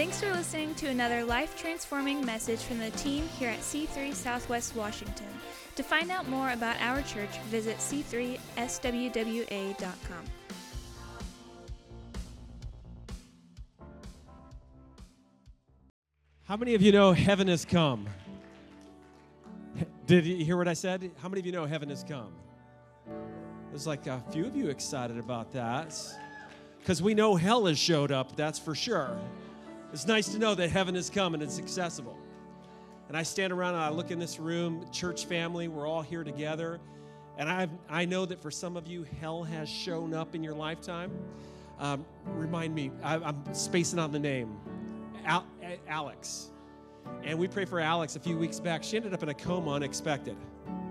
Thanks for listening to another life transforming message from the team here at C3 Southwest Washington. To find out more about our church, visit c3swwa.com. How many of you know heaven has come? Did you hear what I said? How many of you know heaven has come? There's like a few of you excited about that. Because we know hell has showed up, that's for sure. It's nice to know that heaven has come and it's accessible. And I stand around and I look in this room, church family, we're all here together. And I, I know that for some of you, hell has shown up in your lifetime. Um, remind me, I, I'm spacing on the name Al, Alex. And we prayed for Alex a few weeks back. She ended up in a coma unexpected.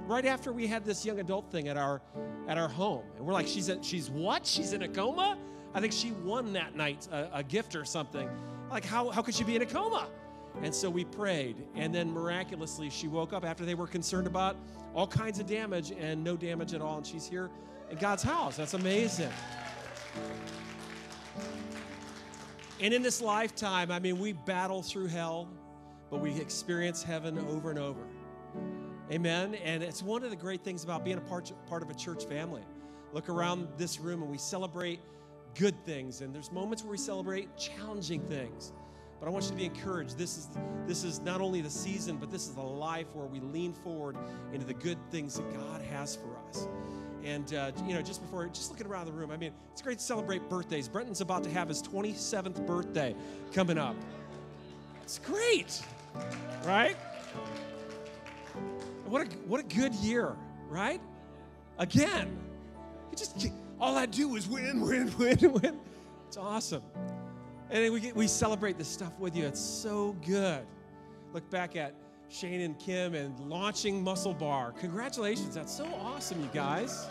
Right after we had this young adult thing at our at our home. And we're like, she's a, she's what? She's in a coma? I think she won that night a, a gift or something. Like, how, how could she be in a coma? And so we prayed. And then miraculously, she woke up after they were concerned about all kinds of damage and no damage at all. And she's here in God's house. That's amazing. And in this lifetime, I mean, we battle through hell, but we experience heaven over and over. Amen. And it's one of the great things about being a part, part of a church family. Look around this room and we celebrate good things, and there's moments where we celebrate challenging things. But I want you to be encouraged. This is this is not only the season, but this is a life where we lean forward into the good things that God has for us. And uh, you know, just before, just looking around the room, I mean, it's great to celebrate birthdays. Brenton's about to have his 27th birthday coming up. It's great, right? What a what a good year, right? Again, you just all I do is win, win, win, win. It's awesome. And we, get, we celebrate this stuff with you. It's so good. Look back at Shane and Kim and launching Muscle Bar. Congratulations. That's so awesome, you guys.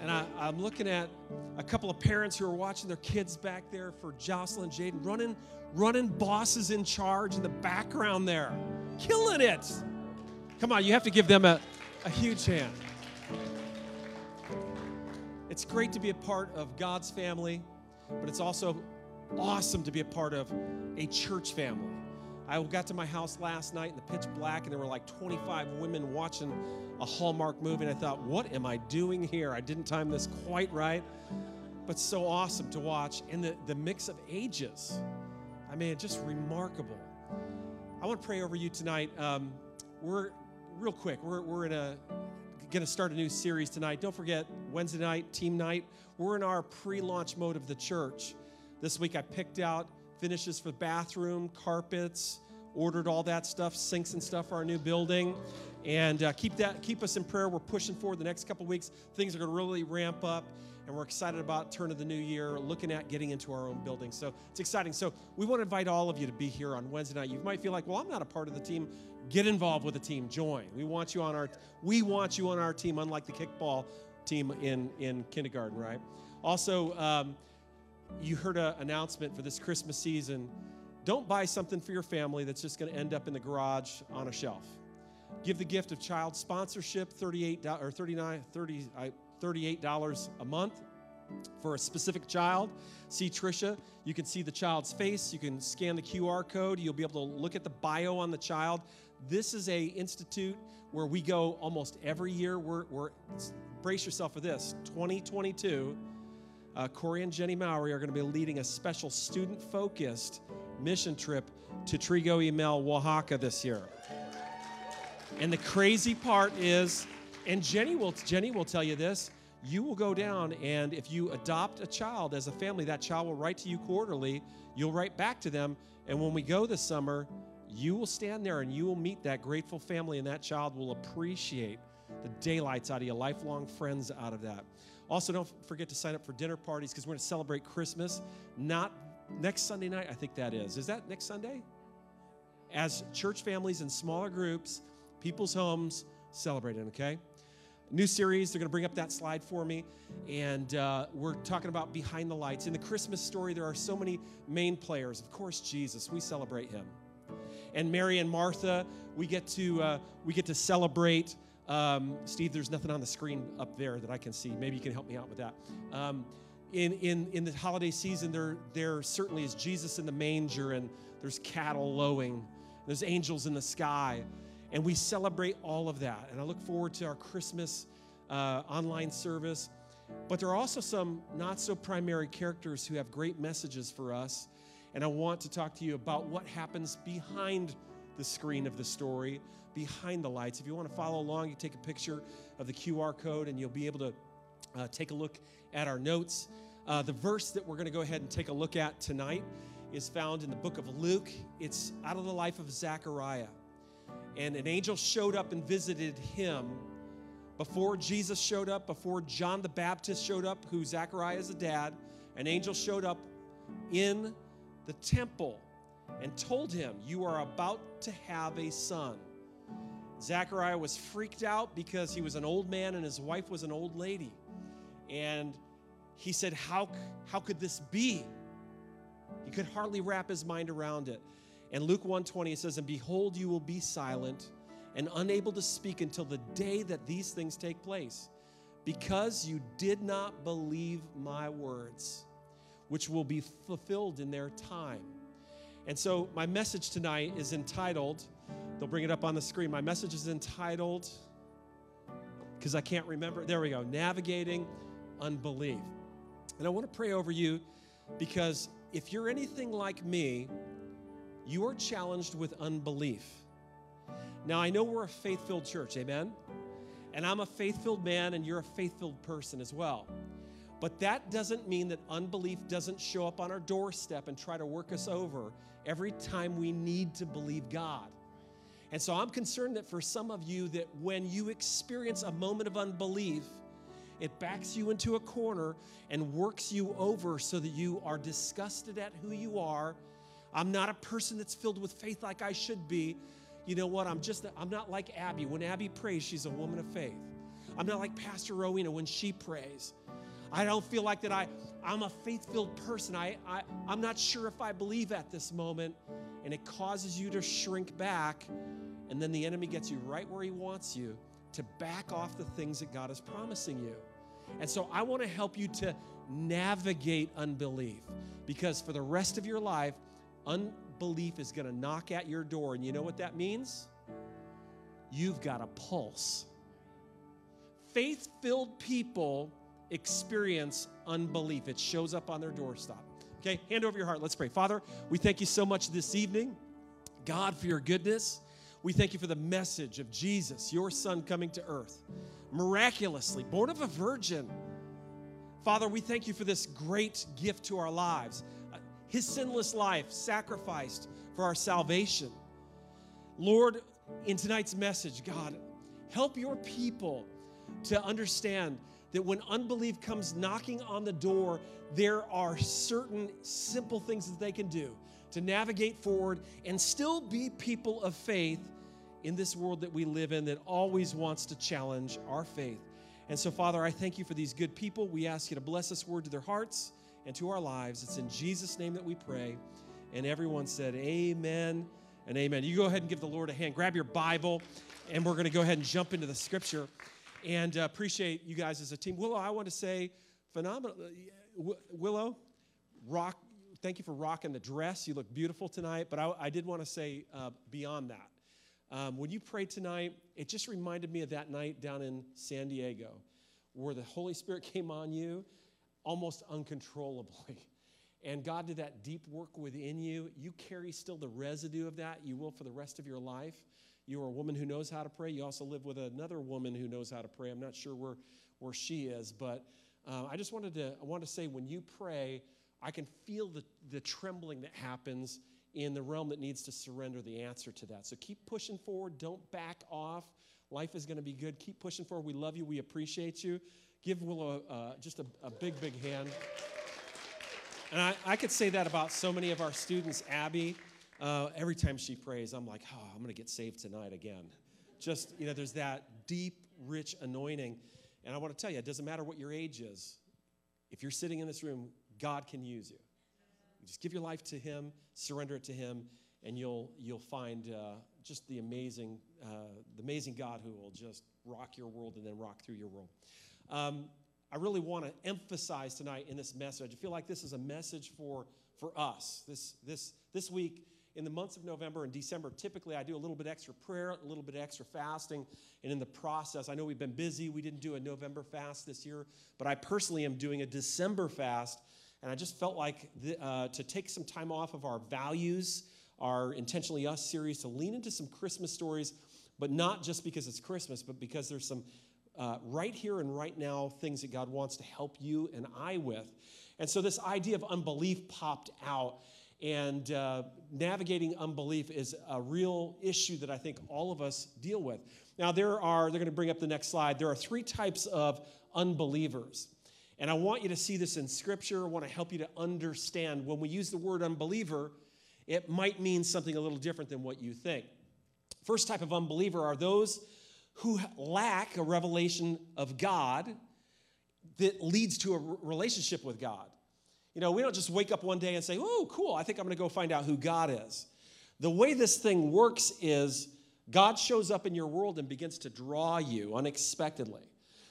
And I, am looking at a couple of parents who are watching their kids back there for Jocelyn Jaden, running, running bosses in charge in the background there. Killing it. Come on, you have to give them a, a huge hand. It's great to be a part of God's family, but it's also awesome to be a part of a church family. I got to my house last night in the pitch black, and there were like 25 women watching a Hallmark movie, and I thought, what am I doing here? I didn't time this quite right, but so awesome to watch. And the, the mix of ages, I mean, just remarkable. I want to pray over you tonight. Um, we're, real quick, we're, we're going to start a new series tonight. Don't forget, Wednesday night, team night. We're in our pre launch mode of the church. This week I picked out finishes for the bathroom, carpets, ordered all that stuff, sinks and stuff for our new building. And uh, keep that, keep us in prayer. We're pushing forward the next couple weeks. Things are going to really ramp up, and we're excited about turn of the new year, looking at getting into our own building. So it's exciting. So we want to invite all of you to be here on Wednesday night. You might feel like, well, I'm not a part of the team. Get involved with the team. Join. We want you on our we want you on our team, unlike the kickball team in in kindergarten, right? Also, um, you heard an announcement for this Christmas season. Don't buy something for your family that's just going to end up in the garage on a shelf. Give the gift of child sponsorship, 38 or 39 30 $38 a month for a specific child. See Trisha. You can see the child's face. You can scan the QR code. You'll be able to look at the bio on the child. This is a institute where we go almost every year. We're, we're brace yourself for this. 2022, uh, Corey and Jenny Mowry are going to be leading a special student-focused mission trip to Trigo Mel, Oaxaca this year. And the crazy part is, and Jenny will Jenny will tell you this, you will go down and if you adopt a child as a family, that child will write to you quarterly. You'll write back to them. And when we go this summer, you will stand there and you will meet that grateful family, and that child will appreciate the daylights out of you, lifelong friends out of that. Also, don't forget to sign up for dinner parties because we're going to celebrate Christmas. Not next Sunday night, I think that is. Is that next Sunday? As church families in smaller groups, people's homes, celebrating, okay? New series, they're going to bring up that slide for me. And uh, we're talking about behind the lights. In the Christmas story, there are so many main players. Of course, Jesus, we celebrate him and Mary and Martha, we get to uh, we get to celebrate. Um, Steve, there's nothing on the screen up there that I can see. Maybe you can help me out with that. Um, in, in, in the holiday season, there, there certainly is Jesus in the manger, and there's cattle lowing, there's angels in the sky, and we celebrate all of that. And I look forward to our Christmas uh, online service. But there are also some not so primary characters who have great messages for us. And I want to talk to you about what happens behind the screen of the story, behind the lights. If you want to follow along, you take a picture of the QR code and you'll be able to uh, take a look at our notes. Uh, the verse that we're going to go ahead and take a look at tonight is found in the book of Luke. It's out of the life of Zechariah. And an angel showed up and visited him before Jesus showed up, before John the Baptist showed up, who Zechariah is a dad. An angel showed up in the temple and told him, You are about to have a son. Zechariah was freaked out because he was an old man and his wife was an old lady. And he said, How, how could this be? He could hardly wrap his mind around it. And Luke 120 it says, And behold, you will be silent and unable to speak until the day that these things take place, because you did not believe my words, which will be fulfilled in their time. And so, my message tonight is entitled, they'll bring it up on the screen. My message is entitled, because I can't remember, there we go, Navigating Unbelief. And I want to pray over you because if you're anything like me, you are challenged with unbelief. Now, I know we're a faith filled church, amen? And I'm a faith filled man, and you're a faith filled person as well. But that doesn't mean that unbelief doesn't show up on our doorstep and try to work us over every time we need to believe God. And so I'm concerned that for some of you that when you experience a moment of unbelief, it backs you into a corner and works you over so that you are disgusted at who you are. I'm not a person that's filled with faith like I should be. You know what? I'm just I'm not like Abby. When Abby prays, she's a woman of faith. I'm not like Pastor Rowena when she prays. I don't feel like that I I'm a faith-filled person. I, I I'm not sure if I believe at this moment. And it causes you to shrink back. And then the enemy gets you right where he wants you to back off the things that God is promising you. And so I want to help you to navigate unbelief because for the rest of your life, unbelief is going to knock at your door. And you know what that means? You've got a pulse. Faith filled people experience unbelief, it shows up on their doorstep. Okay, hand over your heart. Let's pray. Father, we thank you so much this evening, God, for your goodness. We thank you for the message of Jesus, your son coming to earth, miraculously, born of a virgin. Father, we thank you for this great gift to our lives uh, his sinless life sacrificed for our salvation. Lord, in tonight's message, God, help your people to understand that when unbelief comes knocking on the door, there are certain simple things that they can do to navigate forward and still be people of faith in this world that we live in that always wants to challenge our faith. And so, Father, I thank you for these good people. We ask you to bless this word to their hearts and to our lives. It's in Jesus' name that we pray. And everyone said, Amen and amen. You go ahead and give the Lord a hand. Grab your Bible, and we're going to go ahead and jump into the scripture. And uh, appreciate you guys as a team. Willow, I want to say, phenomenal. Uh, Willow, rock. Thank you for rocking the dress. You look beautiful tonight. But I, I did want to say uh, beyond that. Um, when you prayed tonight, it just reminded me of that night down in San Diego where the Holy Spirit came on you almost uncontrollably. And God did that deep work within you. You carry still the residue of that. You will for the rest of your life. You are a woman who knows how to pray. You also live with another woman who knows how to pray. I'm not sure where, where she is, but uh, I just wanted to, I want to say when you pray, I can feel the, the trembling that happens in the realm that needs to surrender the answer to that. So keep pushing forward. Don't back off. Life is going to be good. Keep pushing forward. We love you. We appreciate you. Give Willow uh, just a, a, big, big hand. And I, I, could say that about so many of our students. Abby, uh, every time she prays, I'm like, oh, I'm going to get saved tonight again. Just, you know, there's that deep, rich anointing. And I want to tell you, it doesn't matter what your age is. If you're sitting in this room, God can use you. just give your life to Him, surrender it to Him, and you'll, you'll find uh, just the amazing, uh, the amazing God who will just rock your world and then rock through your world. Um, I really want to emphasize tonight in this message. I feel like this is a message for, for us. This, this, this week, in the months of November and December, typically I do a little bit extra prayer, a little bit extra fasting. And in the process, I know we've been busy. We didn't do a November fast this year, but I personally am doing a December fast. And I just felt like the, uh, to take some time off of our values, our Intentionally Us series, to lean into some Christmas stories, but not just because it's Christmas, but because there's some uh, right here and right now things that God wants to help you and I with. And so this idea of unbelief popped out. And uh, navigating unbelief is a real issue that I think all of us deal with. Now, there are, they're going to bring up the next slide. There are three types of unbelievers. And I want you to see this in Scripture. I want to help you to understand when we use the word unbeliever, it might mean something a little different than what you think. First type of unbeliever are those who lack a revelation of God that leads to a relationship with God. You know, we don't just wake up one day and say, oh, cool, I think I'm going to go find out who God is. The way this thing works is God shows up in your world and begins to draw you unexpectedly.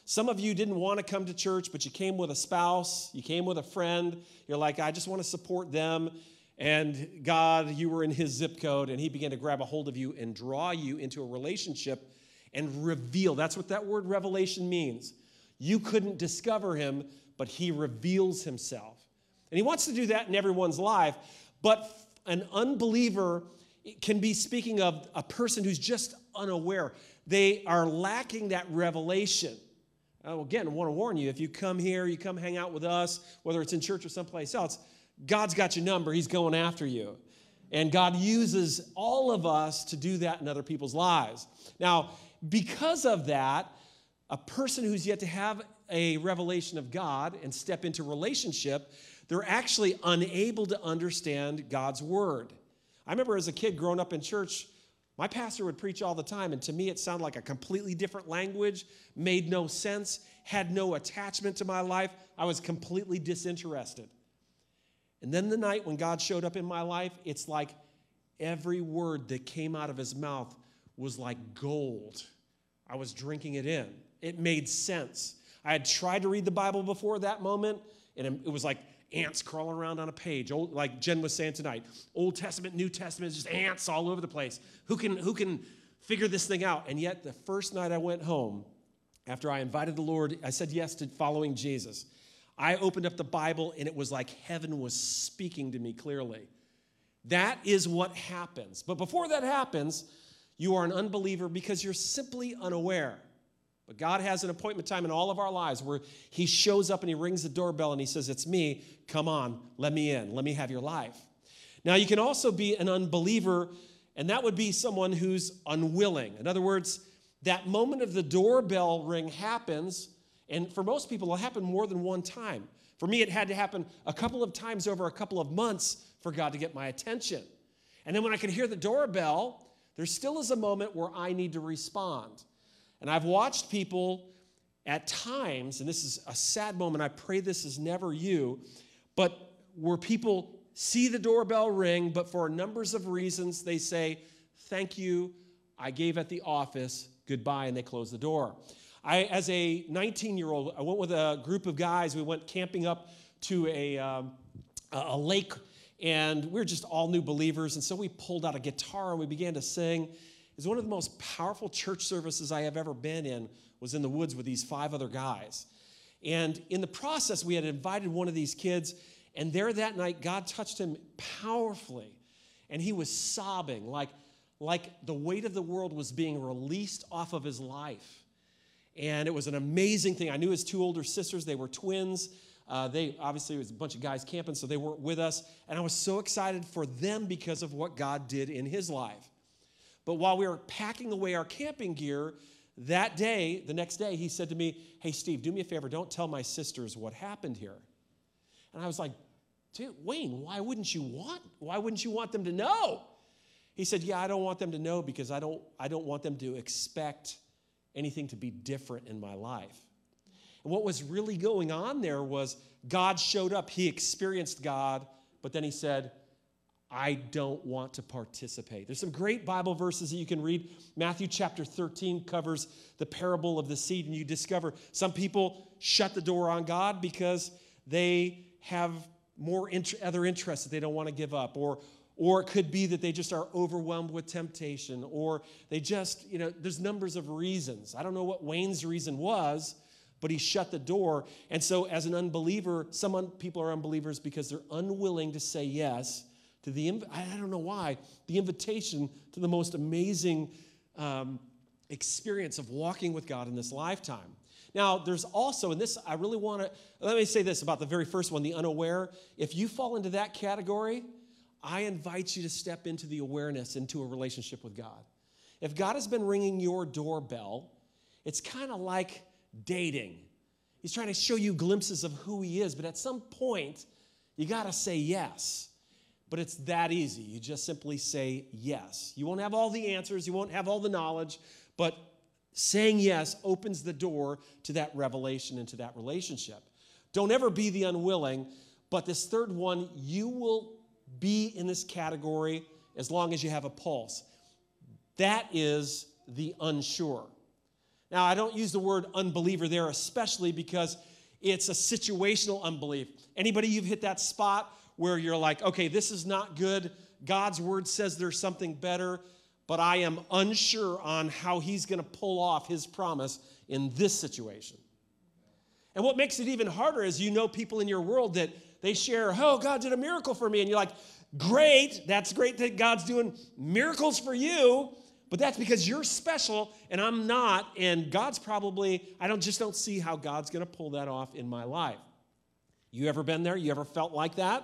Some of you didn't want to come to church, but you came with a spouse, you came with a friend. You're like, I just want to support them. And God, you were in his zip code, and he began to grab a hold of you and draw you into a relationship and reveal. That's what that word revelation means. You couldn't discover him, but he reveals himself. And he wants to do that in everyone's life. But an unbeliever can be speaking of a person who's just unaware. They are lacking that revelation. Oh, again, I want to warn you if you come here, you come hang out with us, whether it's in church or someplace else, God's got your number. He's going after you. And God uses all of us to do that in other people's lives. Now, because of that, a person who's yet to have a revelation of God and step into relationship, they're actually unable to understand God's word. I remember as a kid growing up in church, my pastor would preach all the time, and to me, it sounded like a completely different language, made no sense, had no attachment to my life. I was completely disinterested. And then the night when God showed up in my life, it's like every word that came out of his mouth was like gold. I was drinking it in. It made sense. I had tried to read the Bible before that moment, and it was like ants crawling around on a page. Old, like Jen was saying tonight, Old Testament, New Testament, just ants all over the place. Who can who can figure this thing out? And yet, the first night I went home, after I invited the Lord, I said yes to following Jesus. I opened up the Bible, and it was like heaven was speaking to me clearly. That is what happens. But before that happens, you are an unbeliever because you're simply unaware. But God has an appointment time in all of our lives where He shows up and He rings the doorbell and He says, It's me, come on, let me in, let me have your life. Now, you can also be an unbeliever, and that would be someone who's unwilling. In other words, that moment of the doorbell ring happens, and for most people, it'll happen more than one time. For me, it had to happen a couple of times over a couple of months for God to get my attention. And then when I could hear the doorbell, there still is a moment where I need to respond. And I've watched people at times, and this is a sad moment, I pray this is never you, but where people see the doorbell ring, but for numbers of reasons, they say, Thank you, I gave at the office, goodbye, and they close the door. I, as a 19 year old, I went with a group of guys. We went camping up to a, um, a lake and we are just all new believers. And so we pulled out a guitar and we began to sing. Was one of the most powerful church services I have ever been in, was in the woods with these five other guys. And in the process, we had invited one of these kids, and there that night, God touched him powerfully. And he was sobbing, like, like the weight of the world was being released off of his life. And it was an amazing thing. I knew his two older sisters, they were twins. Uh, they obviously, was a bunch of guys camping, so they weren't with us. And I was so excited for them because of what God did in his life. But while we were packing away our camping gear, that day, the next day, he said to me, Hey, Steve, do me a favor, don't tell my sisters what happened here. And I was like, Dude, Wayne, why wouldn't you want? Why wouldn't you want them to know? He said, Yeah, I don't want them to know because I don't, I don't want them to expect anything to be different in my life. And what was really going on there was God showed up. He experienced God, but then he said, I don't want to participate. There's some great Bible verses that you can read. Matthew chapter 13 covers the parable of the seed, and you discover some people shut the door on God because they have more int- other interests that they don't want to give up, or or it could be that they just are overwhelmed with temptation, or they just, you know, there's numbers of reasons. I don't know what Wayne's reason was, but he shut the door. And so, as an unbeliever, some un- people are unbelievers because they're unwilling to say yes to the, I don't know why, the invitation to the most amazing um, experience of walking with God in this lifetime. Now, there's also, and this, I really want to, let me say this about the very first one, the unaware. If you fall into that category, I invite you to step into the awareness, into a relationship with God. If God has been ringing your doorbell, it's kind of like dating. He's trying to show you glimpses of who He is, but at some point, you got to say yes. But it's that easy. You just simply say yes. You won't have all the answers, you won't have all the knowledge, but saying yes opens the door to that revelation and to that relationship. Don't ever be the unwilling, but this third one, you will be in this category as long as you have a pulse. That is the unsure. Now, I don't use the word unbeliever there, especially because it's a situational unbelief. Anybody you've hit that spot where you're like, okay, this is not good. God's word says there's something better, but I am unsure on how he's going to pull off his promise in this situation. And what makes it even harder is you know people in your world that they share, oh, God did a miracle for me. And you're like, great, that's great that God's doing miracles for you, but that's because you're special and I'm not. And God's probably, I don't just don't see how God's going to pull that off in my life. You ever been there? You ever felt like that?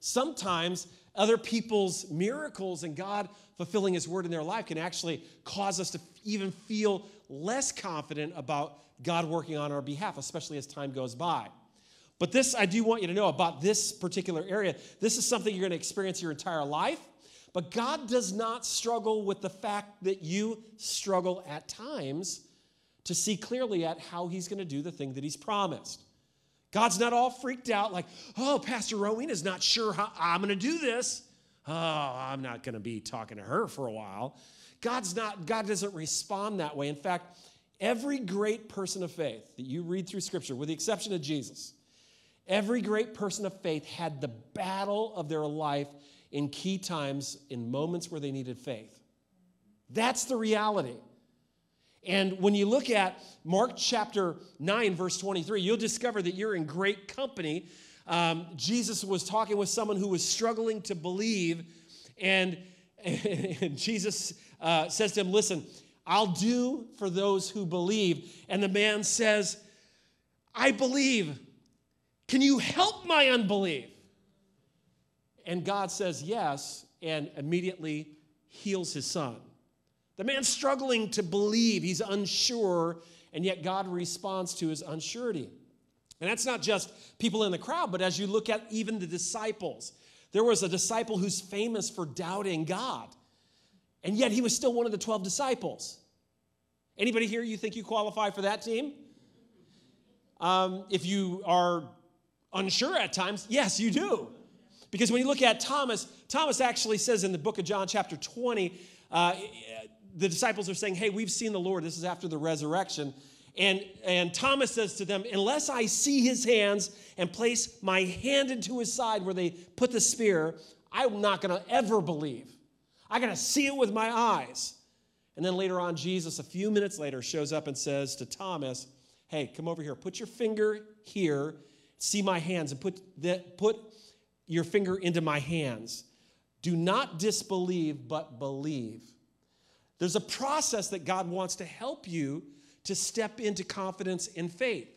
Sometimes other people's miracles and God fulfilling His word in their life can actually cause us to even feel less confident about God working on our behalf, especially as time goes by. But this, I do want you to know about this particular area. This is something you're going to experience your entire life. But God does not struggle with the fact that you struggle at times to see clearly at how He's going to do the thing that He's promised. God's not all freaked out like, oh, Pastor Rowena is not sure how I'm going to do this. Oh, I'm not going to be talking to her for a while. God's not, God doesn't respond that way. In fact, every great person of faith that you read through Scripture, with the exception of Jesus, Every great person of faith had the battle of their life in key times, in moments where they needed faith. That's the reality. And when you look at Mark chapter 9, verse 23, you'll discover that you're in great company. Um, Jesus was talking with someone who was struggling to believe, and, and Jesus uh, says to him, Listen, I'll do for those who believe. And the man says, I believe can you help my unbelief? And God says yes, and immediately heals his son. The man's struggling to believe, he's unsure, and yet God responds to his unsurety. And that's not just people in the crowd, but as you look at even the disciples. There was a disciple who's famous for doubting God, and yet he was still one of the 12 disciples. Anybody here you think you qualify for that team? Um, if you are unsure at times? Yes, you do. Because when you look at Thomas, Thomas actually says in the book of John, chapter 20, uh, the disciples are saying, Hey, we've seen the Lord. This is after the resurrection. And, and Thomas says to them, Unless I see his hands and place my hand into his side where they put the spear, I'm not going to ever believe. I got to see it with my eyes. And then later on, Jesus, a few minutes later, shows up and says to Thomas, Hey, come over here. Put your finger here see my hands and put, the, put your finger into my hands. Do not disbelieve, but believe. There's a process that God wants to help you to step into confidence and faith.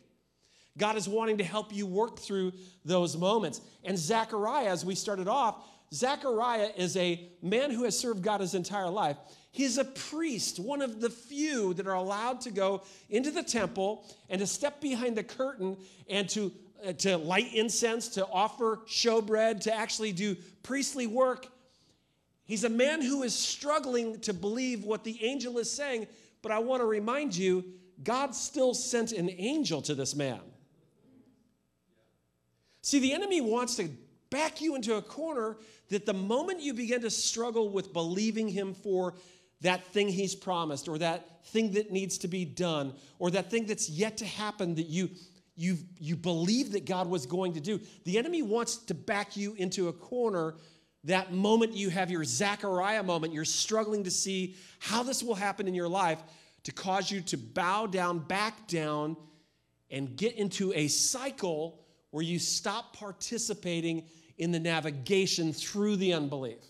God is wanting to help you work through those moments. And Zechariah, as we started off, Zechariah is a man who has served God his entire life. He's a priest, one of the few that are allowed to go into the temple and to step behind the curtain and to uh, to light incense, to offer showbread, to actually do priestly work. He's a man who is struggling to believe what the angel is saying, but I want to remind you God still sent an angel to this man. See, the enemy wants to back you into a corner that the moment you begin to struggle with believing Him for that thing He's promised, or that thing that needs to be done, or that thing that's yet to happen that you you you believe that God was going to do, the enemy wants to back you into a corner. That moment you have your Zechariah moment, you're struggling to see how this will happen in your life to cause you to bow down, back down, and get into a cycle where you stop participating in the navigation through the unbelief.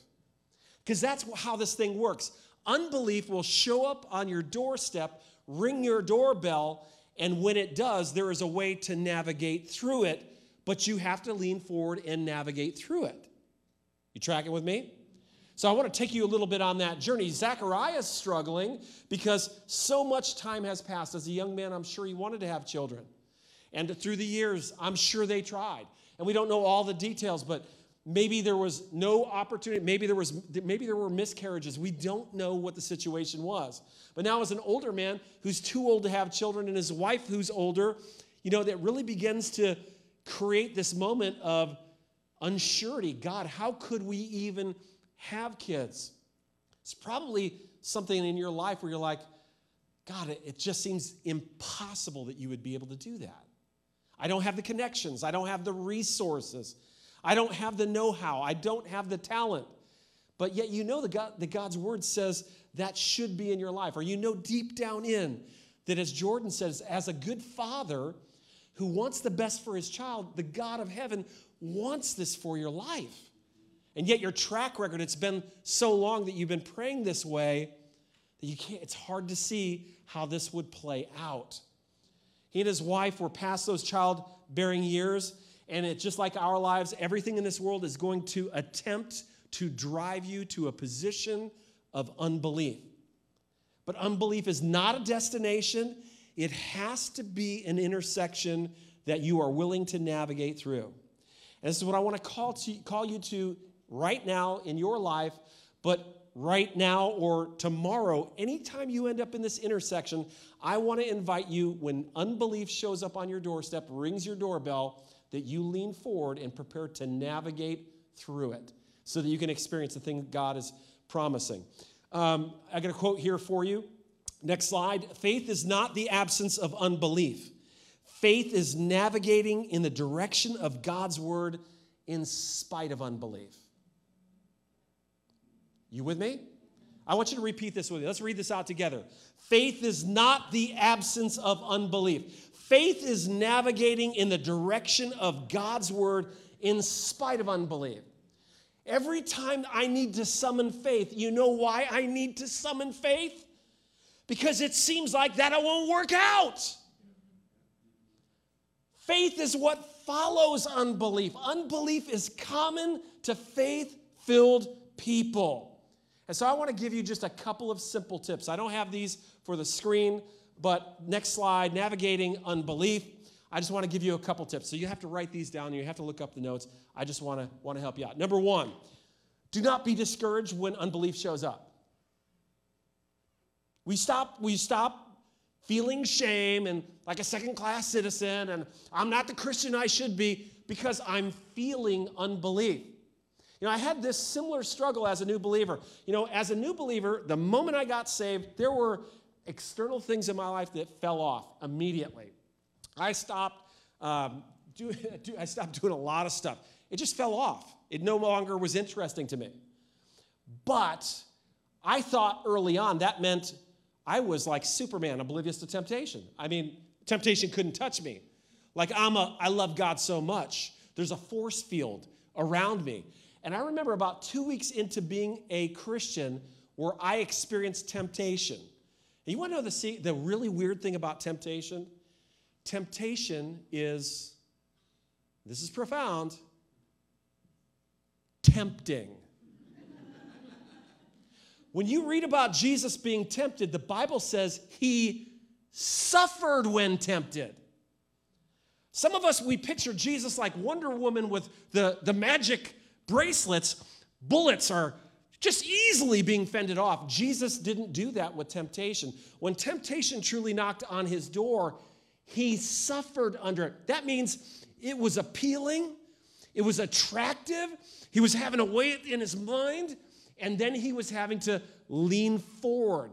Because that's how this thing works. Unbelief will show up on your doorstep, ring your doorbell, and when it does, there is a way to navigate through it, but you have to lean forward and navigate through it. You tracking with me? So I want to take you a little bit on that journey. Zechariah is struggling because so much time has passed. As a young man, I'm sure he wanted to have children. And through the years, I'm sure they tried. And we don't know all the details, but maybe there was no opportunity maybe there was maybe there were miscarriages we don't know what the situation was but now as an older man who's too old to have children and his wife who's older you know that really begins to create this moment of unsurety god how could we even have kids. It's probably something in your life where you're like, God, it just seems impossible that you would be able to do that. I don't have the connections, I don't have the resources, I don't have the know how, I don't have the talent. But yet, you know that, God, God's word says that should be in your life, or you know deep down in that, as Jordan says, as a good father who wants the best for his child, the God of heaven wants this for your life. And yet your track record, it's been so long that you've been praying this way that you can't, it's hard to see how this would play out. He and his wife were past those childbearing years, and it's just like our lives, everything in this world is going to attempt to drive you to a position of unbelief. But unbelief is not a destination, it has to be an intersection that you are willing to navigate through. And this is what I want to call, to, call you to right now in your life, but right now or tomorrow, anytime you end up in this intersection, I want to invite you when unbelief shows up on your doorstep, rings your doorbell, that you lean forward and prepare to navigate through it so that you can experience the thing God is promising. Um, I got a quote here for you. Next slide. Faith is not the absence of unbelief. Faith is navigating in the direction of God's word in spite of unbelief. You with me? I want you to repeat this with me. Let's read this out together. Faith is not the absence of unbelief. Faith is navigating in the direction of God's word in spite of unbelief. Every time I need to summon faith, you know why I need to summon faith? Because it seems like that it won't work out. Faith is what follows unbelief. Unbelief is common to faith filled people. And so I want to give you just a couple of simple tips. I don't have these for the screen, but next slide navigating unbelief. I just want to give you a couple tips. So you have to write these down. You have to look up the notes. I just want to want to help you out. Number 1, do not be discouraged when unbelief shows up. We stop we stop feeling shame and like a second class citizen and I'm not the Christian I should be because I'm feeling unbelief. You know, I had this similar struggle as a new believer. You know, as a new believer, the moment I got saved, there were external things in my life that fell off immediately. I stopped, um, do, do, I stopped doing a lot of stuff. It just fell off. It no longer was interesting to me. But I thought early on that meant I was like Superman, oblivious to temptation. I mean, temptation couldn't touch me. Like I'm a, I love God so much. There's a force field around me. And I remember about two weeks into being a Christian where I experienced temptation. And you want to know the, the really weird thing about temptation? Temptation is, this is profound, tempting. When you read about Jesus being tempted, the Bible says he suffered when tempted. Some of us, we picture Jesus like Wonder Woman with the, the magic bracelets, bullets are just easily being fended off. Jesus didn't do that with temptation. When temptation truly knocked on his door, he suffered under it. That means it was appealing, It was attractive. He was having a it in his mind, and then he was having to lean forward.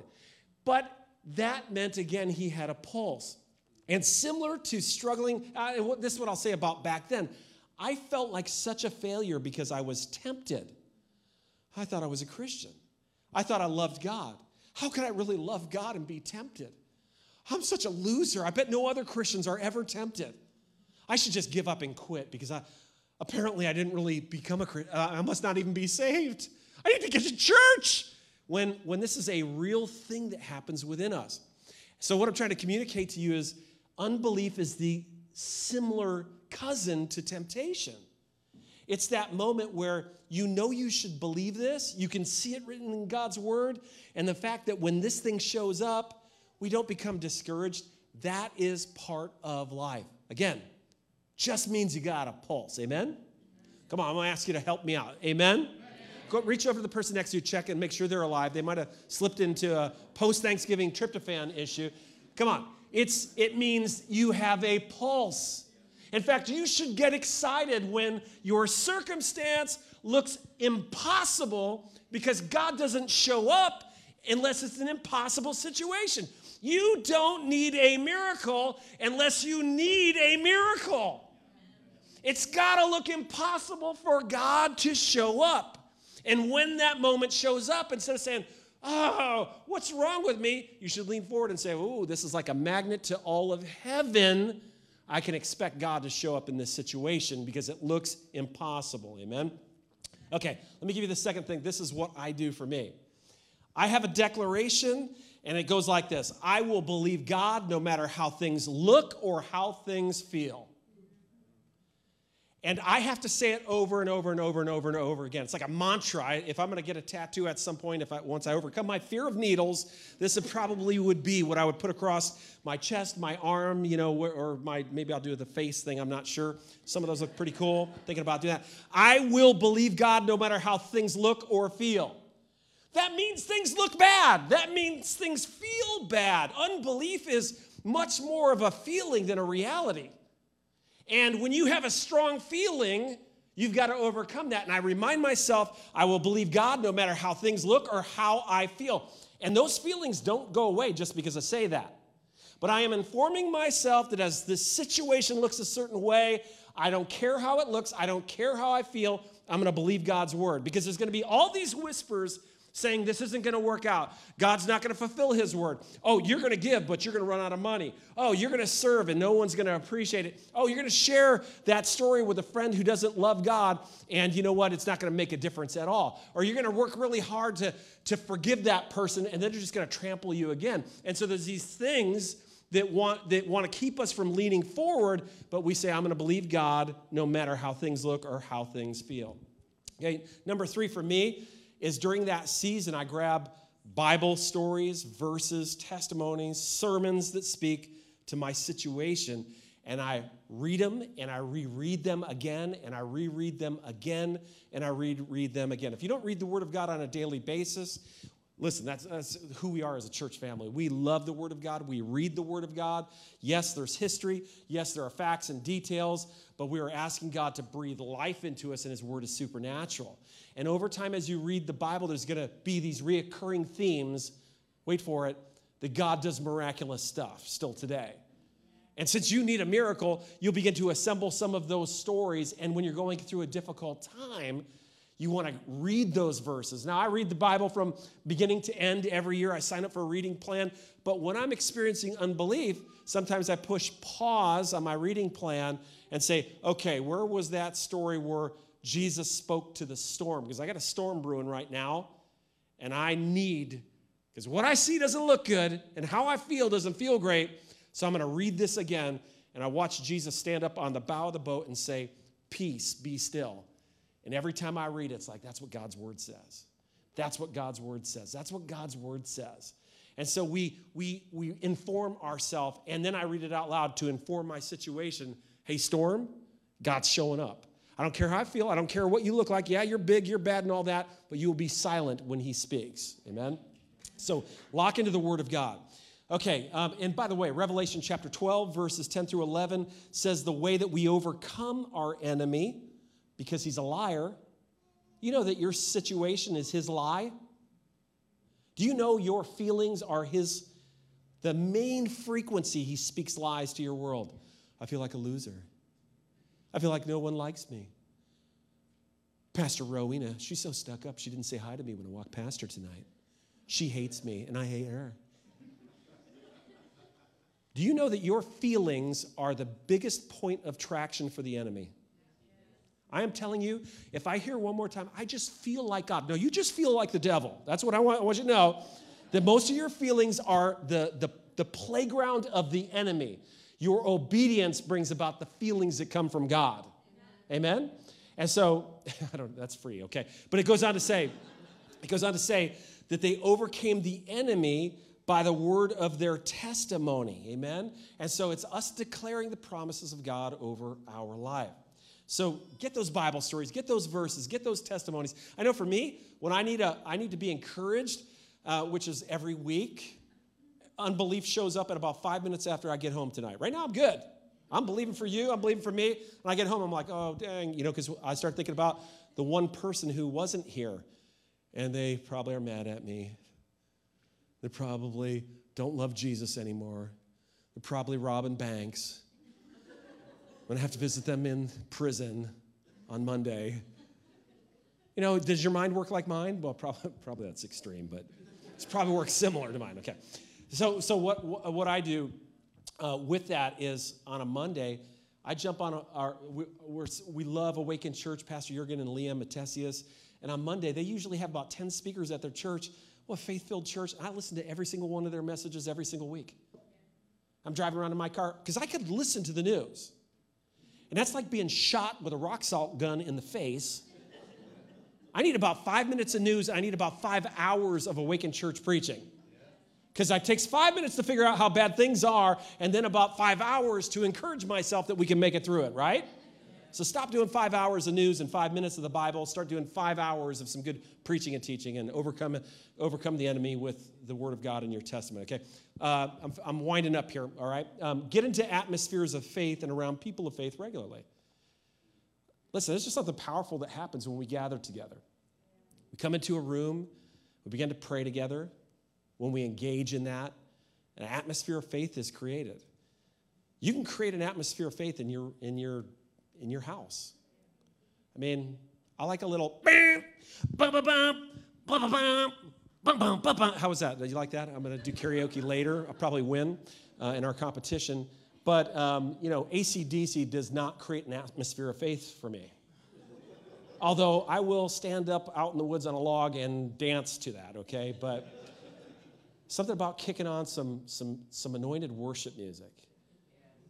But that meant, again, he had a pulse. And similar to struggling, uh, this is what I'll say about back then. I felt like such a failure because I was tempted. I thought I was a Christian. I thought I loved God. How could I really love God and be tempted? I'm such a loser. I bet no other Christians are ever tempted. I should just give up and quit because I, apparently I didn't really become a Christian. Uh, I must not even be saved. I need to get to church when, when this is a real thing that happens within us. So, what I'm trying to communicate to you is unbelief is the similar cousin to temptation. It's that moment where you know you should believe this, you can see it written in God's word, and the fact that when this thing shows up, we don't become discouraged. That is part of life. Again, just means you got a pulse. Amen? Come on, I'm gonna ask you to help me out. Amen? Go reach over to the person next to you, check and make sure they're alive. They might have slipped into a post Thanksgiving tryptophan issue. Come on. It's, it means you have a pulse. In fact, you should get excited when your circumstance looks impossible because God doesn't show up unless it's an impossible situation. You don't need a miracle unless you need a miracle. It's got to look impossible for God to show up. And when that moment shows up, instead of saying, Oh, what's wrong with me? You should lean forward and say, Oh, this is like a magnet to all of heaven. I can expect God to show up in this situation because it looks impossible. Amen? Okay, let me give you the second thing. This is what I do for me. I have a declaration, and it goes like this I will believe God no matter how things look or how things feel. And I have to say it over and over and over and over and over again. It's like a mantra. If I'm going to get a tattoo at some point, if I once I overcome my fear of needles, this would probably would be what I would put across my chest, my arm, you know, or my maybe I'll do the face thing. I'm not sure. Some of those look pretty cool. Thinking about doing that. I will believe God no matter how things look or feel. That means things look bad. That means things feel bad. Unbelief is much more of a feeling than a reality. And when you have a strong feeling, you've got to overcome that. And I remind myself, I will believe God no matter how things look or how I feel. And those feelings don't go away just because I say that. But I am informing myself that as this situation looks a certain way, I don't care how it looks, I don't care how I feel, I'm going to believe God's word. Because there's going to be all these whispers saying this isn't going to work out. God's not going to fulfill his word. Oh, you're going to give, but you're going to run out of money. Oh, you're going to serve and no one's going to appreciate it. Oh, you're going to share that story with a friend who doesn't love God, and you know what? It's not going to make a difference at all. Or you're going to work really hard to, to forgive that person, and then they're just going to trample you again. And so there's these things that want that want to keep us from leaning forward, but we say, I'm going to believe God no matter how things look or how things feel. Okay, number three for me is during that season, I grab Bible stories, verses, testimonies, sermons that speak to my situation, and I read them and I reread them again and I reread them again and I read read them again. If you don't read the Word of God on a daily basis, Listen, that's, that's, who we are as a church family. We love the Word of God. We read the Word of God. Yes, there's history. Yes, there are facts and details, but we are asking God to breathe life into us, and His Word is supernatural. And over time, as you read the Bible, there's going to be these reoccurring themes. Wait for it that God does miraculous stuff still today. And since you need a miracle, you'll begin to assemble some of those stories. And when you're going through a difficult time, you want to read those verses. Now, I read the Bible from beginning to end every year. I sign up for a reading plan. But when I'm experiencing unbelief, sometimes I push pause on my reading plan and say, okay, where was that story where Jesus spoke to the storm? Because I got a storm brewing right now, and I need, because what I see doesn't look good, and how I feel doesn't feel great. So I'm going to read this again, and I watch Jesus stand up on the bow of the boat and say, Peace, be still. And every time I read it, it's like, that's what God's word says. That's what God's word says. That's what God's word says. And so we, we, we inform ourselves, and then I read it out loud to inform my situation. Hey, storm, God's showing up. I don't care how I feel. I don't care what you look like. Yeah, you're big, you're bad, and all that, but you will be silent when He speaks. Amen? So lock into the Word of God. Okay, um, and by the way, Revelation chapter 12, verses 10 through 11 says the way that we overcome our enemy because he's a liar. You know that your situation is his lie? Do you know your feelings are his the main frequency he speaks lies to your world? I feel like a loser. I feel like no one likes me. Pastor Rowena, she's so stuck up, she didn't say hi to me when I walked past her tonight. She hates me, and I hate her. Do you know that your feelings are the biggest point of traction for the enemy? I am telling you, if I hear one more time, I just feel like God. No, you just feel like the devil. That's what I want, I want you to know. That most of your feelings are the, the, the playground of the enemy. Your obedience brings about the feelings that come from God. Amen? And so, I don't that's free, okay. But it goes on to say, it goes on to say that they overcame the enemy by the word of their testimony. Amen? And so it's us declaring the promises of God over our life. So get those Bible stories, get those verses, get those testimonies. I know for me, when I need, a, I need to be encouraged, uh, which is every week, unbelief shows up at about five minutes after I get home tonight. Right now, I'm good. I'm believing for you. I'm believing for me. And I get home, I'm like, oh, dang, you know, because I start thinking about the one person who wasn't here, and they probably are mad at me. They probably don't love Jesus anymore. They're probably robbing banks. I'm gonna have to visit them in prison on Monday. You know, does your mind work like mine? Well, probably, probably that's extreme, but it's probably works similar to mine. Okay. So, so what, what I do uh, with that is on a Monday, I jump on our, we, we love Awakened Church, Pastor Jurgen and Leanne Matthesius. And on Monday, they usually have about 10 speakers at their church. Well, faith filled church. I listen to every single one of their messages every single week. I'm driving around in my car because I could listen to the news. And that's like being shot with a rock salt gun in the face. I need about five minutes of news. I need about five hours of awakened church preaching. Because it takes five minutes to figure out how bad things are, and then about five hours to encourage myself that we can make it through it, right? So stop doing five hours of news and five minutes of the Bible. Start doing five hours of some good preaching and teaching and overcome, overcome the enemy with the Word of God in your testament, okay? Uh, I'm, I'm, winding up here, all right? Um, get into atmospheres of faith and around people of faith regularly. Listen, there's just something powerful that happens when we gather together. We come into a room, we begin to pray together. When we engage in that, an atmosphere of faith is created. You can create an atmosphere of faith in your, in your in your house. I mean, I like a little. How was that? Did you like that? I'm to do karaoke later. I'll probably win uh, in our competition. But, um, you know, AC/DC does not create an atmosphere of faith for me. Although I will stand up out in the woods on a log and dance to that, okay? But something about kicking on some, some, some anointed worship music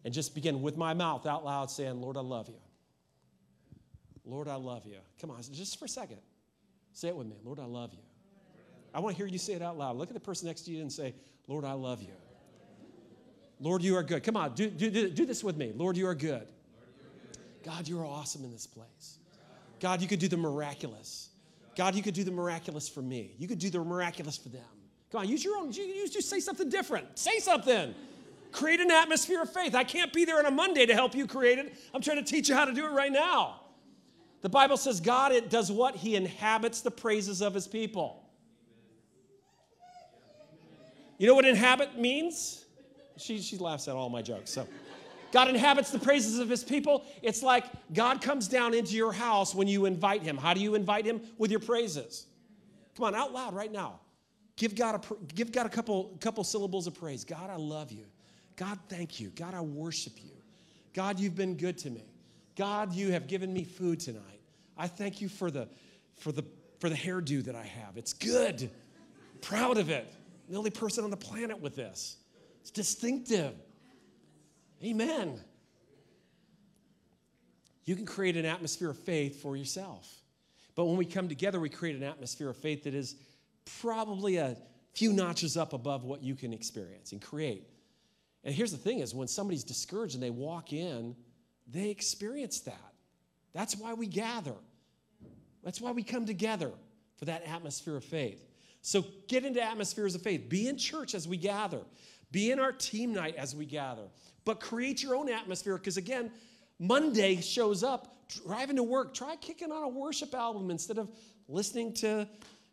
and just begin with my mouth out loud saying, Lord, I love you. Lord, I love you. Come on, just for a second. Say it with me. Lord, I love you. I want to hear you say it out loud. Look at the person next to you and say, Lord, I love you. Lord, you are good. Come on, do, do, do this with me. Lord, you are good. God, you are awesome in this place. God, you could do the miraculous. God, you could do the miraculous for me. You could do the miraculous for them. Come on, use your own, use, just say something different. Say something. Create an atmosphere of faith. I can't be there on a Monday to help you create it. I'm trying to teach you how to do it right now. The Bible says God it does what? He inhabits the praises of his people. You know what inhabit means? She, she laughs at all my jokes. So God inhabits the praises of his people. It's like God comes down into your house when you invite him. How do you invite him? With your praises. Come on, out loud right now. Give God a, give God a couple, couple syllables of praise. God, I love you. God, thank you. God, I worship you. God, you've been good to me. God, you have given me food tonight. I thank you for the, for the, for the hairdo that I have. It's good. proud of it. I'm the only person on the planet with this. It's distinctive. Amen. You can create an atmosphere of faith for yourself. But when we come together, we create an atmosphere of faith that is probably a few notches up above what you can experience and create. And here's the thing is when somebody's discouraged and they walk in, they experience that. That's why we gather. That's why we come together for that atmosphere of faith. So get into atmospheres of faith. Be in church as we gather. Be in our team night as we gather. But create your own atmosphere because again, Monday shows up, driving to work, try kicking on a worship album instead of listening to,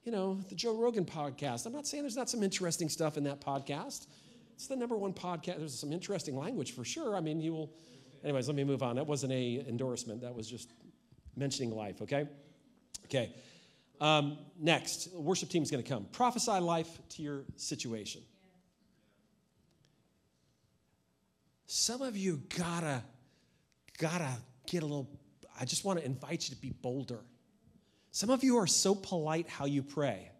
you know, the Joe Rogan podcast. I'm not saying there's not some interesting stuff in that podcast. It's the number one podcast. There's some interesting language for sure. I mean, you will. Anyways, let me move on. That wasn't a endorsement. That was just mentioning life. Okay. Okay. Um, next, worship team is going to come. Prophesy life to your situation. Some of you gotta, gotta get a little. I just want to invite you to be bolder. Some of you are so polite how you pray.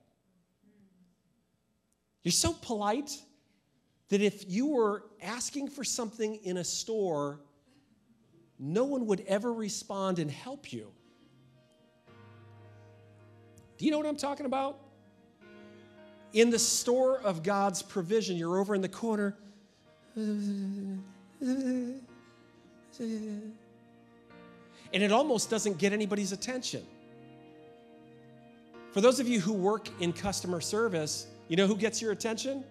You're so polite that if you were asking for something in a store, no one would ever respond and help you. Do you know what I'm talking about? In the store of God's provision, you're over in the corner. And it almost doesn't get anybody's attention. For those of you who work in customer service, you know who gets your attention?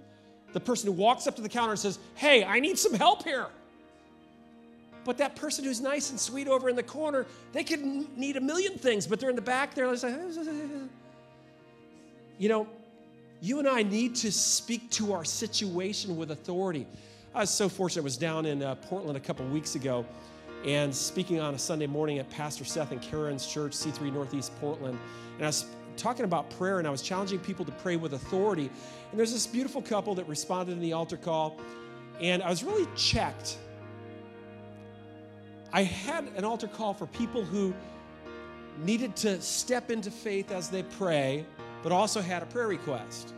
The person who walks up to the counter and says, Hey, I need some help here. But that person who's nice and sweet over in the corner, they could need a million things, but they're in the back, they're like, you know, you and I need to speak to our situation with authority. I was so fortunate. I was down in uh, Portland a couple weeks ago and speaking on a Sunday morning at Pastor Seth and Karen's church, C3 Northeast Portland. And I was talking about prayer and I was challenging people to pray with authority. And there's this beautiful couple that responded in the altar call. And I was really checked. I had an altar call for people who needed to step into faith as they pray, but also had a prayer request.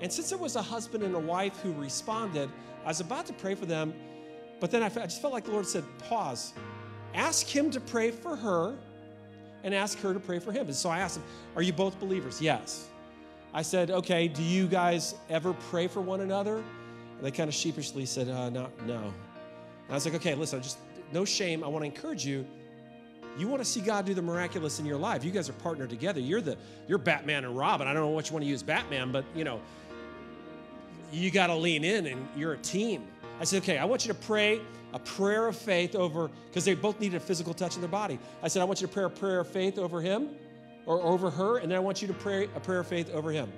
And since it was a husband and a wife who responded, I was about to pray for them, but then I, just felt like the Lord said, pause. Ask him to pray for her and ask her to pray for him. And so I asked him, Are you both believers? Yes. I said, Okay, do you guys ever pray for one another? And they kind of sheepishly said, uh, no, no. And I was like, Okay, listen, just no shame. I want to encourage you. You want to see God do the miraculous in your life. You guys are partnered together. You're the you're Batman and Robin. I don't know which one you want to use Batman, but you know, you got to lean in and you're a team. I said, okay, I want you to pray a prayer of faith over, because they both needed a physical touch in their body. I said, I want you to pray a prayer of faith over him or over her, and then I want you to pray a prayer of faith over him.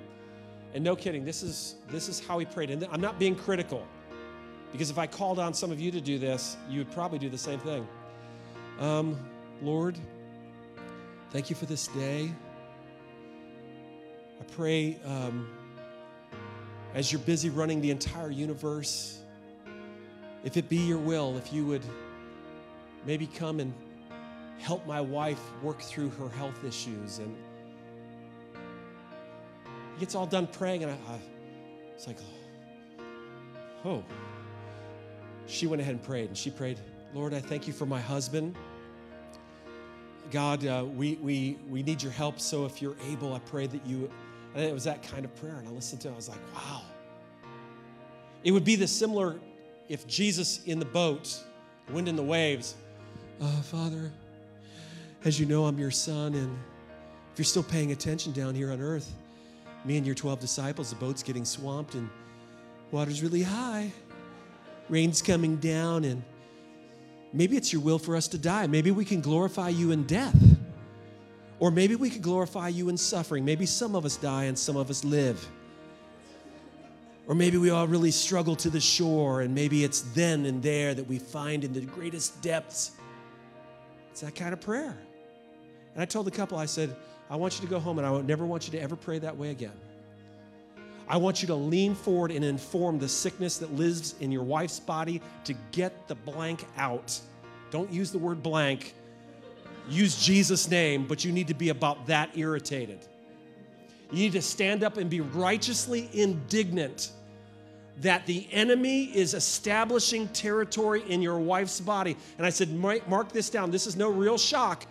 And no kidding, this is this is how he prayed. And I'm not being critical, because if I called on some of you to do this, you would probably do the same thing. Um, Lord, thank you for this day. I pray um, as you're busy running the entire universe if it be your will, if you would maybe come and help my wife work through her health issues. And he gets all done praying, and I, I it's like, oh. She went ahead and prayed, and she prayed, Lord, I thank you for my husband. God, uh, we, we, we need your help, so if you're able, I pray that you. And it was that kind of prayer, and I listened to it, I was like, wow. It would be the similar if Jesus in the boat, wind in the waves, uh, Father, as you know, I'm your son, and if you're still paying attention down here on earth, me and your 12 disciples, the boat's getting swamped and water's really high, rain's coming down, and maybe it's your will for us to die. Maybe we can glorify you in death. Or maybe we can glorify you in suffering. Maybe some of us die and some of us live. Or maybe we all really struggle to the shore, and maybe it's then and there that we find in the greatest depths. It's that kind of prayer. And I told the couple, I said, I want you to go home, and I never want you to ever pray that way again. I want you to lean forward and inform the sickness that lives in your wife's body to get the blank out. Don't use the word blank. Use Jesus' name, but you need to be about that irritated. You need to stand up and be righteously indignant that the enemy is establishing territory in your wife's body. And I said, Mark this down. This is no real shock.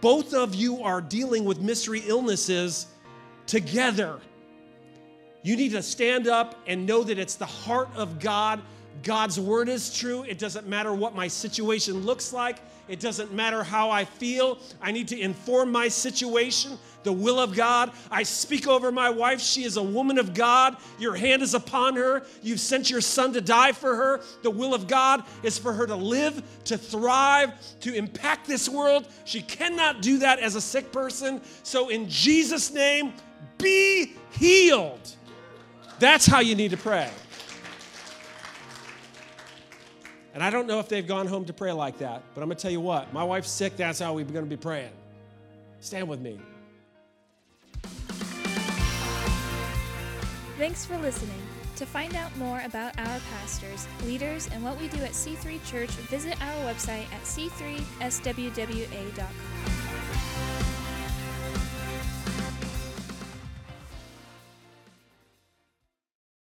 Both of you are dealing with mystery illnesses together. You need to stand up and know that it's the heart of God God's word is true. It doesn't matter what my situation looks like. It doesn't matter how I feel. I need to inform my situation, the will of God. I speak over my wife. She is a woman of God. Your hand is upon her. You've sent your son to die for her. The will of God is for her to live, to thrive, to impact this world. She cannot do that as a sick person. So, in Jesus' name, be healed. That's how you need to pray. And I don't know if they've gone home to pray like that, but I'm going to tell you what my wife's sick, that's how we're going to be praying. Stand with me. Thanks for listening. To find out more about our pastors, leaders, and what we do at C3 Church, visit our website at c3swwa.com.